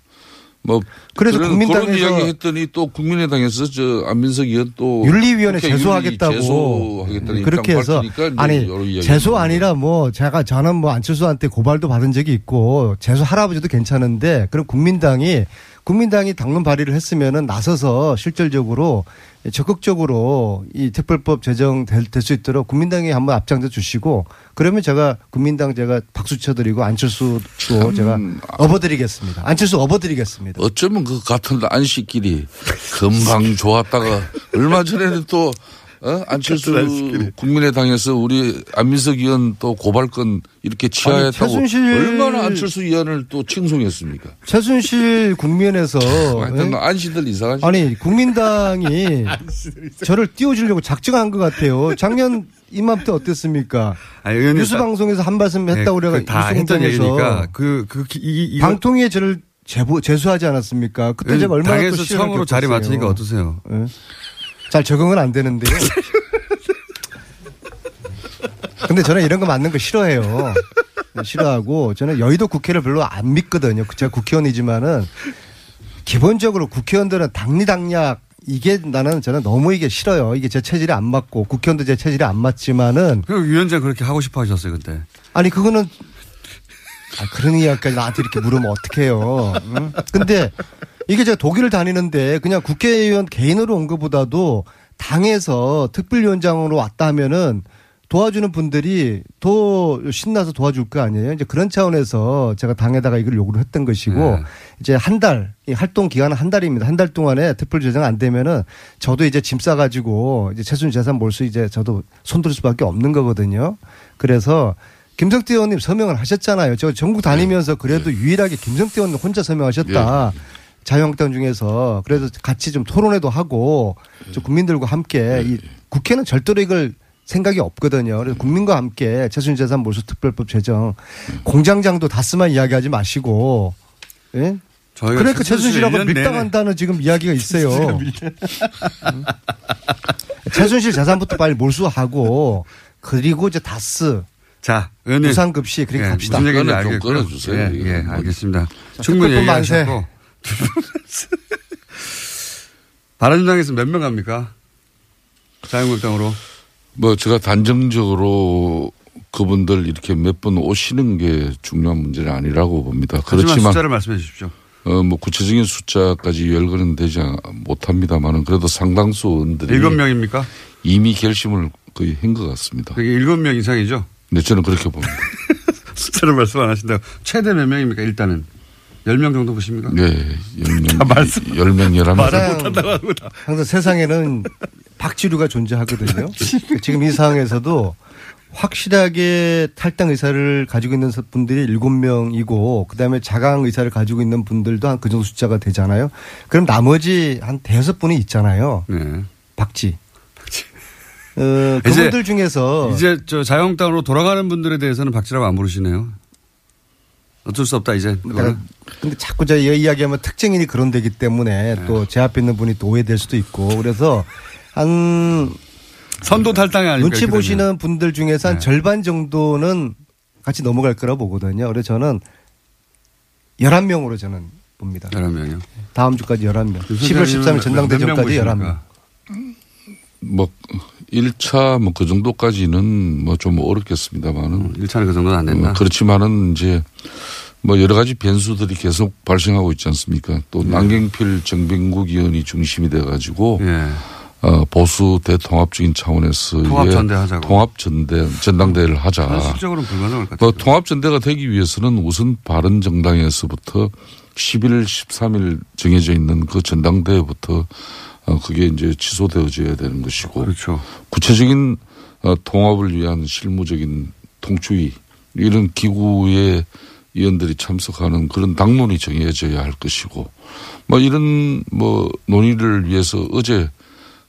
뭐 그래서 국민당에서 그런 이야기 했더니 또 국민의당에서 저 안민석 의원 또 윤리위원회 윤리 제소하겠다고 제소하겠다는 그렇게 해서 아니 제소 아니라 뭐 제가 저는 뭐 안철수한테 고발도 받은 적이 있고 제소 할아버지도 괜찮은데 그럼 국민당이 국민당이 당론 발의를 했으면은 나서서 실질적으로 적극적으로 이 특별법 제정 될수 있도록 국민당이 한번 앞장서 주시고 그러면 제가 국민당 제가 박수 쳐드리고 안철수도 제가 업어드리겠습니다. 안철수 업어드리겠습니다. 어쩌면 그 같은 안식끼리 금방 좋았다가 얼마 전에는 또 어? 안철수 국민의당에서 우리 안민석 의원 또 고발건 이렇게 치하했다고 아니, 최순실- 얼마나 안철수 의원을 또 칭송했습니까? 최순실 국면에서 하여튼 안씨들 이상하지. 아니 국민당이 저를 띄워주려고 작정한 것 같아요. 작년 이맘때 어땠습니까? 의원님 뉴스 다- 방송에서 한 말씀 했다고 네, 그래가 그다 했던 얘기니까 그, 그, 이, 이, 방통위에 저를 제보, 제수하지 않았습니까? 그때 제가 얼마나 또 당에서 처음으로 자리. 맡으니까 어떠세요? 예. 잘 적응은 안 되는데요. 근데 저는 이런 거 맞는 거 싫어해요. 싫어하고 저는 여의도 국회를 별로 안 믿거든요. 제가 국회의원이지만은 기본적으로 국회의원들은 당리당략 이게 나는 저는 너무 이게 싫어요. 이게 제 체질에 안 맞고 국회의원도 제 체질에 안 맞지만은 그 위원장 그렇게 하고 싶어 하셨어요, 그때. 아니 그거는 아, 그런 이야기까지 나한테 이렇게 물으면 어떡해요. 응? 근데 이게 제가 독일을 다니는데 그냥 국회의원 개인으로 온 것보다도 당에서 특별위원장으로 왔다 하면은 도와주는 분들이 더 신나서 도와줄 거 아니에요. 이제 그런 차원에서 제가 당에다가 이걸 요구를 했던 것이고 네. 이제 한 달, 이 활동 기간은 한 달입니다. 한 달 동안에 특별 제정 안 되면은 저도 이제 짐 싸가지고 이제 최순 재산 몰수 이제 저도 손들 수밖에 없는 거거든요. 그래서 김성태 의원님 서명을 하셨잖아요. 저 전국 다니면서 그래도 유일하게 김성태 의원님 혼자 서명하셨다. 자유한국당 중에서 그래서 같이 좀 토론회도 하고 좀 국민들과 함께 이 국회는 절대로 이걸 생각이 없거든요. 그래서 국민과 함께 최순재산 몰수 특별법 제정 공장장도 다스만 이야기하지 마시고 예? 저희가 그러니까 최순실 최순실하고 밀당한다는 지금 이야기가 있어요. 응? 최순실 재산부터 빨리 몰수하고 그리고 이제 다스 자, 의원님. 부산급시 그렇게 예, 갑시다. 무슨 얘기인지 알겠고요. 끊어주세요. 예, 예, 뭐. 알겠습니다. 자, 충분히. 얘기하셨고. 바른정당에서 몇 명 갑니까? 자유한국당으로. 뭐 제가 단정적으로 그분들 이렇게 몇 번 오시는 게 중요한 문제는 아니라고 봅니다. 그렇지만 숫자를 말씀해 주십시오. 어, 뭐 구체적인 숫자까지 열거는 되지 못합니다만은 그래도 상당수 의원들이 일곱 명입니까? 이미 결심을 거의 한 것 같습니다. 그게 일곱 명 이상이죠? 네, 저는 그렇게 봅니다. 숫자를 말씀 안 하신다고. 최대 몇 명입니까, 일단은? 열명 정도 보십니까? 네, 열 명, 다 말씀- 열 명, 열한 명. 말을 못한다고 하고 항상 세상에는 박지류가 존재하거든요. 지금 이 상황에서도 확실하게 탈당 의사를 가지고 있는 분들이 일곱 명이고 그다음에 자강 의사를 가지고 있는 분들도 한 그 정도 숫자가 되잖아요. 그럼 나머지 한 대여섯 분이 있잖아요. 네. 박지. 어, 그분들 중에서 이제 저 자유한국당으로 돌아가는 분들에 대해서는 박지라고 안 부르시네요. 어쩔 수 없다, 이제. 그러니까 근데 자꾸 제가 이 이야기하면 특징인이 그런 되기 때문에 네. 또제 앞에 있는 분이 또 오해될 수도 있고 그래서 한 선도 탈당이 아닐까 눈치 보시는 분들 중에서 한 네. 절반 정도는 같이 넘어갈 거라 보거든요. 그래서 저는 11명으로 저는 봅니다. 11명이요? 다음 주까지 11명. 그 11월 13일 소장님은 전당대전까지 몇명 11명. 뭐 1차 뭐 그 정도까지는 뭐 좀 어렵겠습니다만은 1차는 그 정도는 안 된다. 그렇지만은 이제 뭐 여러 가지 변수들이 계속 발생하고 있지 않습니까? 또 네. 남경필 정병국 의원이 중심이 돼 가지고 예. 어, 보수 대통합적인 차원에서의 통합전대 하자고. 통합전대 전당대회를 하자. 현실적으로는 불가능할 것뭐 같아요. 통합전대가 되기 위해서는 우선 바른 정당에서부터 11일, 13일 정해져 있는 그 전당대회부터 어, 그게 이제 취소되어져야 되는 것이고. 그렇죠. 구체적인 어, 통합을 위한 실무적인 통추위 이런 기구의 위원들이 참석하는 그런 당론이 정해져야 할 것이고 뭐 이런 뭐 논의를 위해서 어제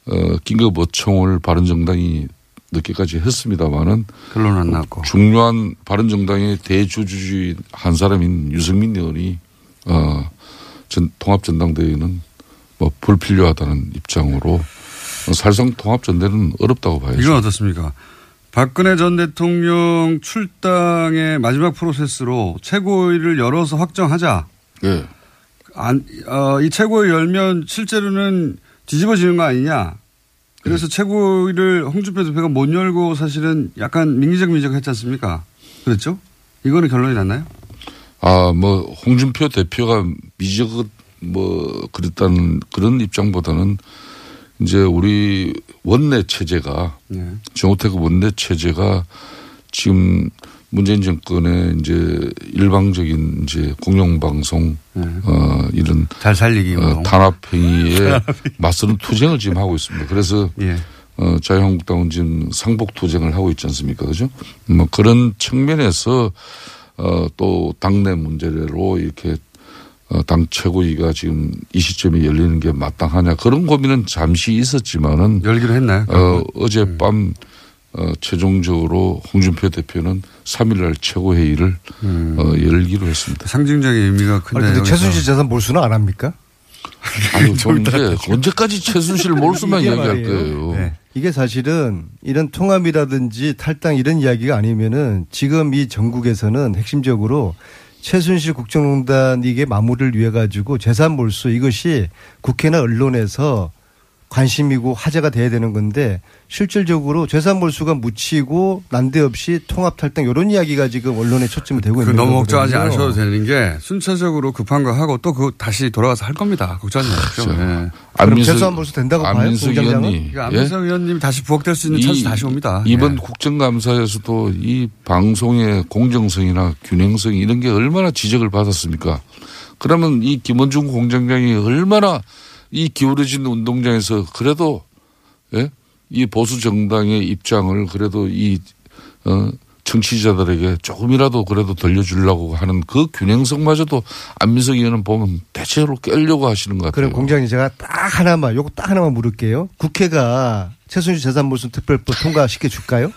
어, 긴급 어총을 바른정당이 늦게까지 했습니다마는 결론 안 났고 중요한 바른정당의 대주주주의 한 사람인 유승민 의원이 어, 전, 통합 전당대회는 뭐 불필요하다는 입장으로 어, 사실상 통합 전대는 어렵다고 봐야죠. 이건 어떻습니까? 박근혜 전 대통령 출당의 마지막 프로세스로 최고위를 열어서 확정하자. 네. 안, 어, 이 최고위 열면 실제로는 뒤집어지는 거 아니냐. 그래서 네. 최고위를 홍준표 대표가 못 열고 사실은 약간 민기적 민적 했지 않습니까? 그랬죠? 이거는 결론이 났나요? 아, 뭐, 홍준표 대표가 미적, 뭐, 그랬다는 그런 입장보다는 이제 우리 원내 체제가, 네. 정호택 원내 체제가 지금 문재인 정권의 이제 일방적인 이제 공영방송, 어, 이런. 잘 살리기. 어, 탄압행위에 맞서는 투쟁을 지금 하고 있습니다. 그래서 예. 어, 자유한국당은 지금 상복 투쟁을 하고 있지 않습니까? 그죠? 뭐 그런 측면에서 어, 또 당내 문제로 이렇게 어, 당 최고위가 지금 이 시점에 열리는 게 마땅하냐 그런 고민은 잠시 있었지만은 열기로 했나요? 어, 어젯밤 어, 최종적으로 홍준표 대표는 3일날 최고회의를 어, 열기로 했습니다. 상징적인 의미가 큰데. 아니, 근데. 최순실 재산 몰수는 안 합니까? 아니, 좀 이제 언제까지 최순실 몰수만 이야기할 말이에요. 거예요. 네. 이게 사실은 이런 통합이라든지 탈당 이런 이야기가 아니면은 지금 이 전국에서는 핵심적으로 최순실 국정농단 이게 마무리를 위해 가지고 재산 몰수 이것이 국회나 언론에서 관심이고 화제가 돼야 되는 건데 실질적으로 재산 몰수가 묻히고 난데없이 통합 탈당 이런 이야기가 지금 언론에 초점이 되고 그 있는 너무 걱정하지. 않으셔도 되는 게 순차적으로 급한 거 하고 또 그 다시 돌아가서 할 겁니다. 걱정하지 마십시오. 그렇죠. 예. 그럼 재산 몰수 된다고 봐요? 안민석 공장장은? 의원이 그러니까 안민석 의원님이 다시 부각될 수 있는 이- 찬스 다시 옵니다. 이번 예. 국정감사에서도 이 방송의 공정성이나 균형성 이런 게 얼마나 지적을 받았습니까? 그러면 이 김원중 공장장이 얼마나 이 기울어진 운동장에서 그래도 예? 이 보수 정당의 입장을 그래도 이 어, 정치자들에게 조금이라도 그래도 들려주려고 하는 그 균형성마저도 안민석 의원은 보면 대체로 깨려고 하시는 것 같아요. 그럼 공장님 제가 딱 하나만 요거 딱 하나만 물을게요. 국회가 최순실 재산 몰수 특별법 통과시켜 줄까요?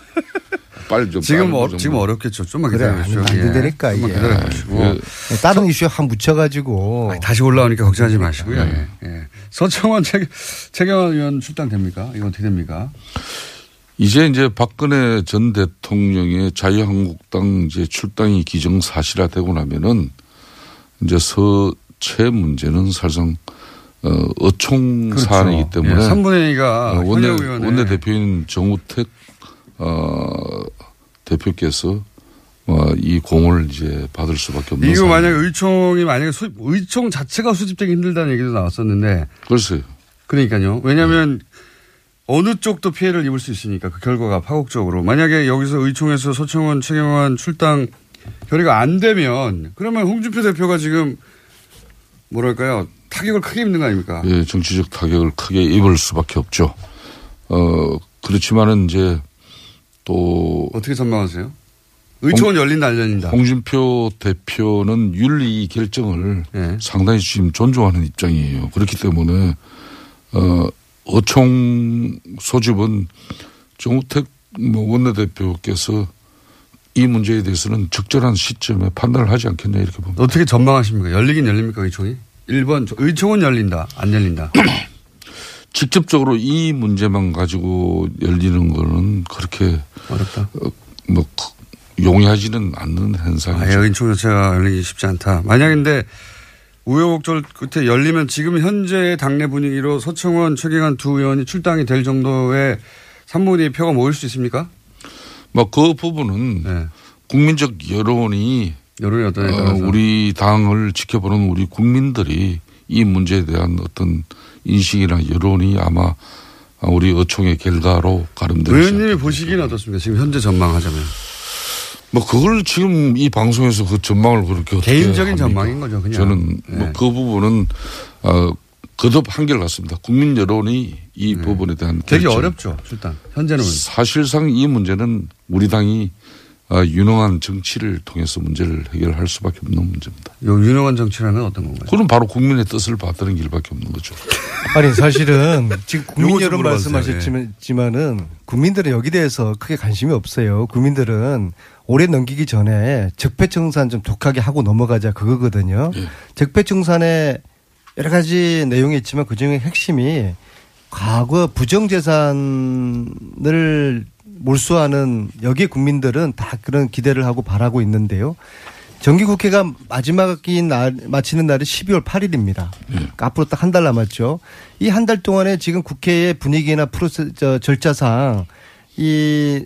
빨리 좀 지금 어, 거 지금 좀. 어렵겠죠. 좀만 그래, 기다려 주시죠. 안 된다니까, 좀만 이게. 기다려주시고. 예. 다른 이슈에 확 묻혀가지고 다시 올라오니까 걱정하지 마시고요. 네. 예. 예. 서청원 최, 최경환 의원 출당됩니까? 이건 어떻게 됩니까? 이제 이제 박근혜 전 대통령의 자유한국당 이제 출당이 기정사실화되고 나면은 이제 서체 문제는 사실상 어, 어총 그렇죠. 사안이기 때문에 예, 3분의 2가 어, 원내 원내 대표인 정우택 어, 대표께서 어, 이 공을 이제 받을 수밖에 없는 이거. 만약 의총이 만약에 수, 의총 자체가 수집되기 힘들다는 얘기도 나왔었는데 글쎄요. 그러니까요. 왜냐하면 어느 쪽도 피해를 입을 수 있으니까 그 결과가 파국적으로 만약에 여기서 의총에서 서청원 최경환 출당 결의가 안 되면 그러면 홍준표 대표가 지금 뭐랄까요 타격을 크게 입는 거 아닙니까? 예, 정치적 타격을 크게 입을 수밖에 없죠. 어, 그렇지만은 이제 또 어떻게 전망하세요? 의총은 열린다 안 열린다. 홍준표 대표는 윤리 결정을 예. 상당히 지금 존중하는 입장이에요. 그렇기 때문에 어 어총 소집은 정우택 뭐 원내대표께서 이 문제에 대해서는 적절한 시점에 판단을 하지 않겠냐 이렇게 봅니다. 어떻게 전망하십니까? 열리긴 열립니까 의총이? 1번 의총은 열린다 안 열린다. 직접적으로 이 문제만 가지고 열리는 거는 그렇게 어렵다. 뭐 크- 용이하지는 않는 현상이죠. 아예 의총 자체가 열리기 쉽지 않다. 만약인데 우여곡절 끝에 열리면 지금 현재의 당내 분위기로 서청원, 최경환 두 의원이 출당이 될 정도의 산문이 표가 모일 수 있습니까? 뭐 그 부분은 네. 국민적 여론이 여론이 어떠냐에 어. 우리 당을 지켜보는 우리 국민들이 이 문제에 대한 어떤 인식이나 여론이 아마 우리 어총의 결과로 가름되는 의원님이 보시기는 어떻습니까? 지금 현재 전망하자면. 뭐 그걸 지금 이 방송에서 그 전망을 그렇게 개인적인? 전망인 거죠, 그냥. 저는 네. 뭐그 부분은 어 거듭 한결 같습니다. 국민 여론이 이 부분에 대한 네. 되게 결정. 어렵죠, 일단. 현재는. 사실상 이 문제는 우리 당이 어, 유능한 정치를 통해서 문제를 해결할 수밖에 없는 문제입니다. 요 유능한 정치라면 어떤 건가요? 그럼 바로 국민의 뜻을 받드는 길밖에 없는 거죠. 아니 사실은 지금 국민 물어봐주세요. 말씀하셨지만은 국민들은 여기 대해서 크게 관심이 없어요. 국민들은 올해 넘기기 전에 적폐청산 좀 독하게 하고 넘어가자 그거거든요. 예. 적폐청산에 여러 가지 내용이 있지만 그 중에 핵심이 과거 부정재산을 몰수하는 여기에 국민들은 다 그런 기대를 하고 바라고 있는데요. 정기국회가 마지막인 날, 마치는 날이 12월 8일입니다. 그러니까 앞으로 딱 한 달 남았죠. 이 한 달 동안에 지금 국회의 분위기나 프로세, 저, 절차상 이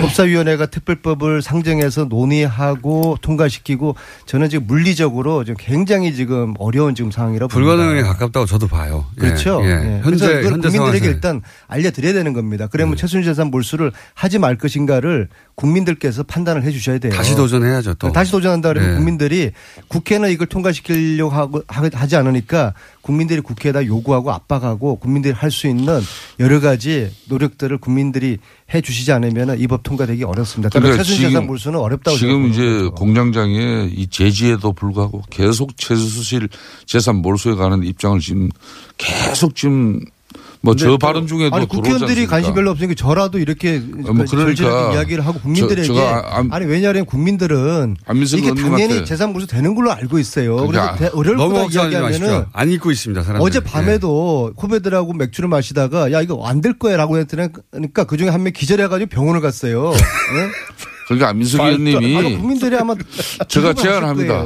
법사위원회가 특별법을 상정해서 논의하고 통과시키고 저는 지금 물리적으로 지금 굉장히 지금 어려운 지금 상황이라고 불가능에. 가깝다고 저도 봐요. 예, 그렇죠. 예. 예. 현재, 그래서 이걸 현재 국민들에게 상황에서. 네. 일단 알려드려야 되는 겁니다. 그러면 최순재산 몰수를 하지 말 것인가를 국민들께서 판단을 해 주셔야 돼요. 다시 도전해야죠, 또. 다시 도전한다 그러면 네. 국민들이 국회는 이걸 통과시키려고 하고 하- 하지 않으니까 국민들이 국회에다 요구하고 압박하고 국민들이 할 수 있는 여러 가지 노력들을 국민들이 해 주시지 않으면 이 법 통과되기 어렵습니다. 그러니까 지금- 몰수는 어렵다고 지금. 이제 공장장에 이 제지에도 불구하고 계속 최수실 재산 몰수에 관한 입장을 지금 계속 지금 뭐 저 발언 중에도 아니 국회의원들이? 관심 별로 없으니까 저라도 이렇게 뭐 그러니까 이야기를 하고 국민들에게 저- 안- 아니 왜냐하면 국민들은 이게 당연히 재산 몰수 되는 걸로 알고 있어요. 그래서 그러니까 대- 어려울 거다 이야기하면은. 안 잊고 있습니다, 사람들. 어제 밤에도 후배들하고 맥주를 마시다가 야 이거 안 될 거야라고 했더니까 그 중에 한 명 기절해가지고 병원을 갔어요. 예? 그러니까 안민석 의원님이 아니, 국민들이 아마 제가 제안합니다.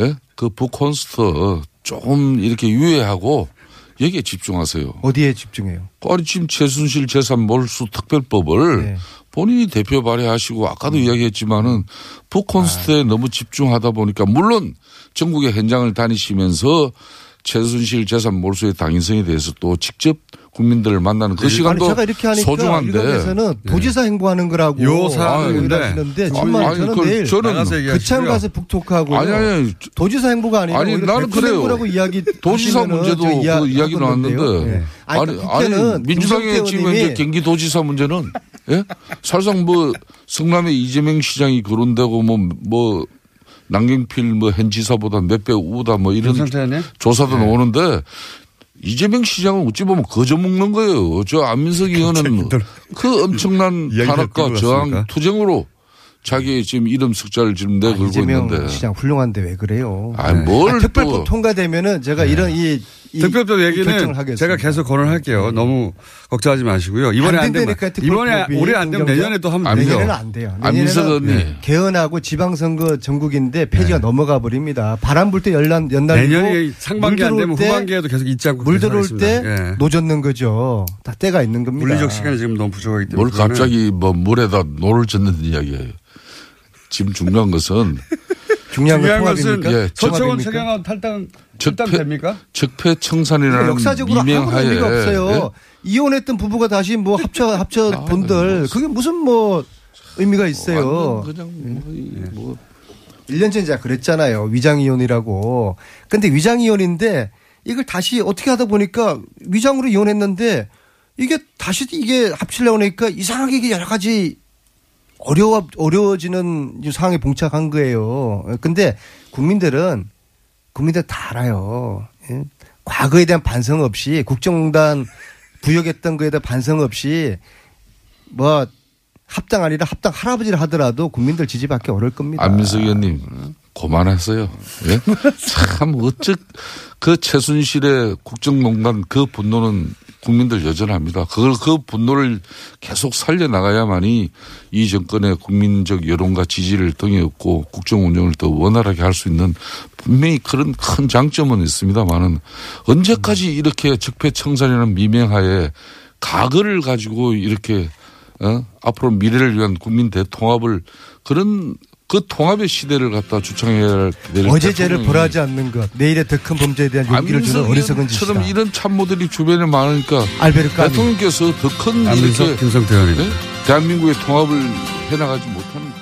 예? 그 북콘스트 조금 이렇게 유예하고 여기에 집중하세요. 어디에 집중해요? 아니 지금 최순실 재산 몰수 특별법을 네. 본인이 대표 발의하시고 아까도 이야기했지만은 북콘스트에 아. 너무 집중하다 보니까 물론 전국의 현장을 다니시면서 최순실 재산 몰수의 당위성에 대해서 또 직접 국민들을 만나는 그 아니, 시간도 제가 이렇게 하니까 소중한데 일각에서는 도지사 행보하는 거라고 요 사안인데. 하시는데 아니, 정말 아니, 저는 내일 저는 얘기하시고요. 가서 북톡하고 아니, 아니. 도지사 행보가 아니라 아니 나는 그래요. 행보라고 이야기 도지사 문제도 저그 이야- 이야기. 나왔는데 예. 아니, 아니, 아니 민주당의 지금 현재 경기도지사 문제는 예? 사실상 뭐 성남의 이재명 시장이 거론되고 뭐뭐 남경필 뭐 현 지사보다 몇 배 우다 뭐 이런? 조사도 나오는데 이재명 시장은 어찌 보면 거저 먹는 거예요. 저 안민석 의원은 그 엄청난 탄압과 저항? 투쟁으로 자기 지금 이름 숫자를 지금 내걸고 이재명 있는데. 시장 훌륭한데 왜 그래요? 아니, 뭘 아, 특별법 또- 통과되면은 제가 이런 이, 이 특별법 결정을 얘기는. 제가 계속 거론할게요. 너무 걱정하지 마시고요. 이번에 안, 되면 이번에 올해 안 되면? 내년에 또 하면 되죠. 내년에는 안 돼요. 내년에는 의원님. 개헌하고 지방선거 전국인데 페이지가 넘어가 버립니다. 바람 불 때 연날 연 날리고 내년이 상반기 안 되면 후반기에도 계속 잊지 않고 물 계속 들어올. 때 예. 노젓는 거죠. 다 때가 있는 겁니다. 물리적 시간이 지금 너무 부족하기 때문에. 뭘 갑자기 뭐 물에다 노를 젓는 이야기예요. 지금 중요한 것은 중요한 건 중요한 것은? 예, 통합입니까? 최경환 탈당 탈당 됩니까? 적폐 청산이라는 역사적으로 미명하에 의미가 없어요. 예? 이혼했던 부부가 다시 뭐 합쳐 합쳐 본들 그게 무슨 뭐 의미가 있어요. 그냥 뭐, 1년 전에 제가 그랬잖아요. 위장이혼이라고. 근데 위장이혼인데 이걸 다시 어떻게 하다 보니까 위장으로 이혼했는데 이게 다시 이게 합치려고 하니까 이상하게 이게 여러 가지 어려워, 어려워지는 이 상황에 봉착한 거예요. 근데 국민들은, 국민들 다 알아요. 예? 과거에 대한 반성 없이 국정농단 부역했던 거에 대한 반성 없이 뭐 합당 아니라 합당 할아버지를 하더라도 국민들 지지받기 어려울 겁니다. 안민석 의원님 고만하세요. 예? 참 어째 그 최순실의 국정농단 그 분노는 국민들 여전합니다. 그걸 그 분노를 계속 살려 나가야만이 이 정권의 국민적 여론과 지지를 등에 업고 국정 운영을 더 원활하게 할 수 있는 분명히 그런 큰 장점은 있습니다만은 언제까지 이렇게 적폐청산이라는 미명하에 과거를 가지고 이렇게 어? 앞으로 미래를 위한 국민 대통합을 그런 그 통합의 시대를 갖다 주창해야 될 어제 죄를 대통령이 벌하지 않는 것, 내일의 더 큰 범죄에 대한 용기를 주는 어리석은 짓이다. 처럼 이런 참모들이 주변에 많으니까 알베르 까미. 대통령께서 더 큰 이렇게. 네? 대한민국의 통합을 해나가지 못하는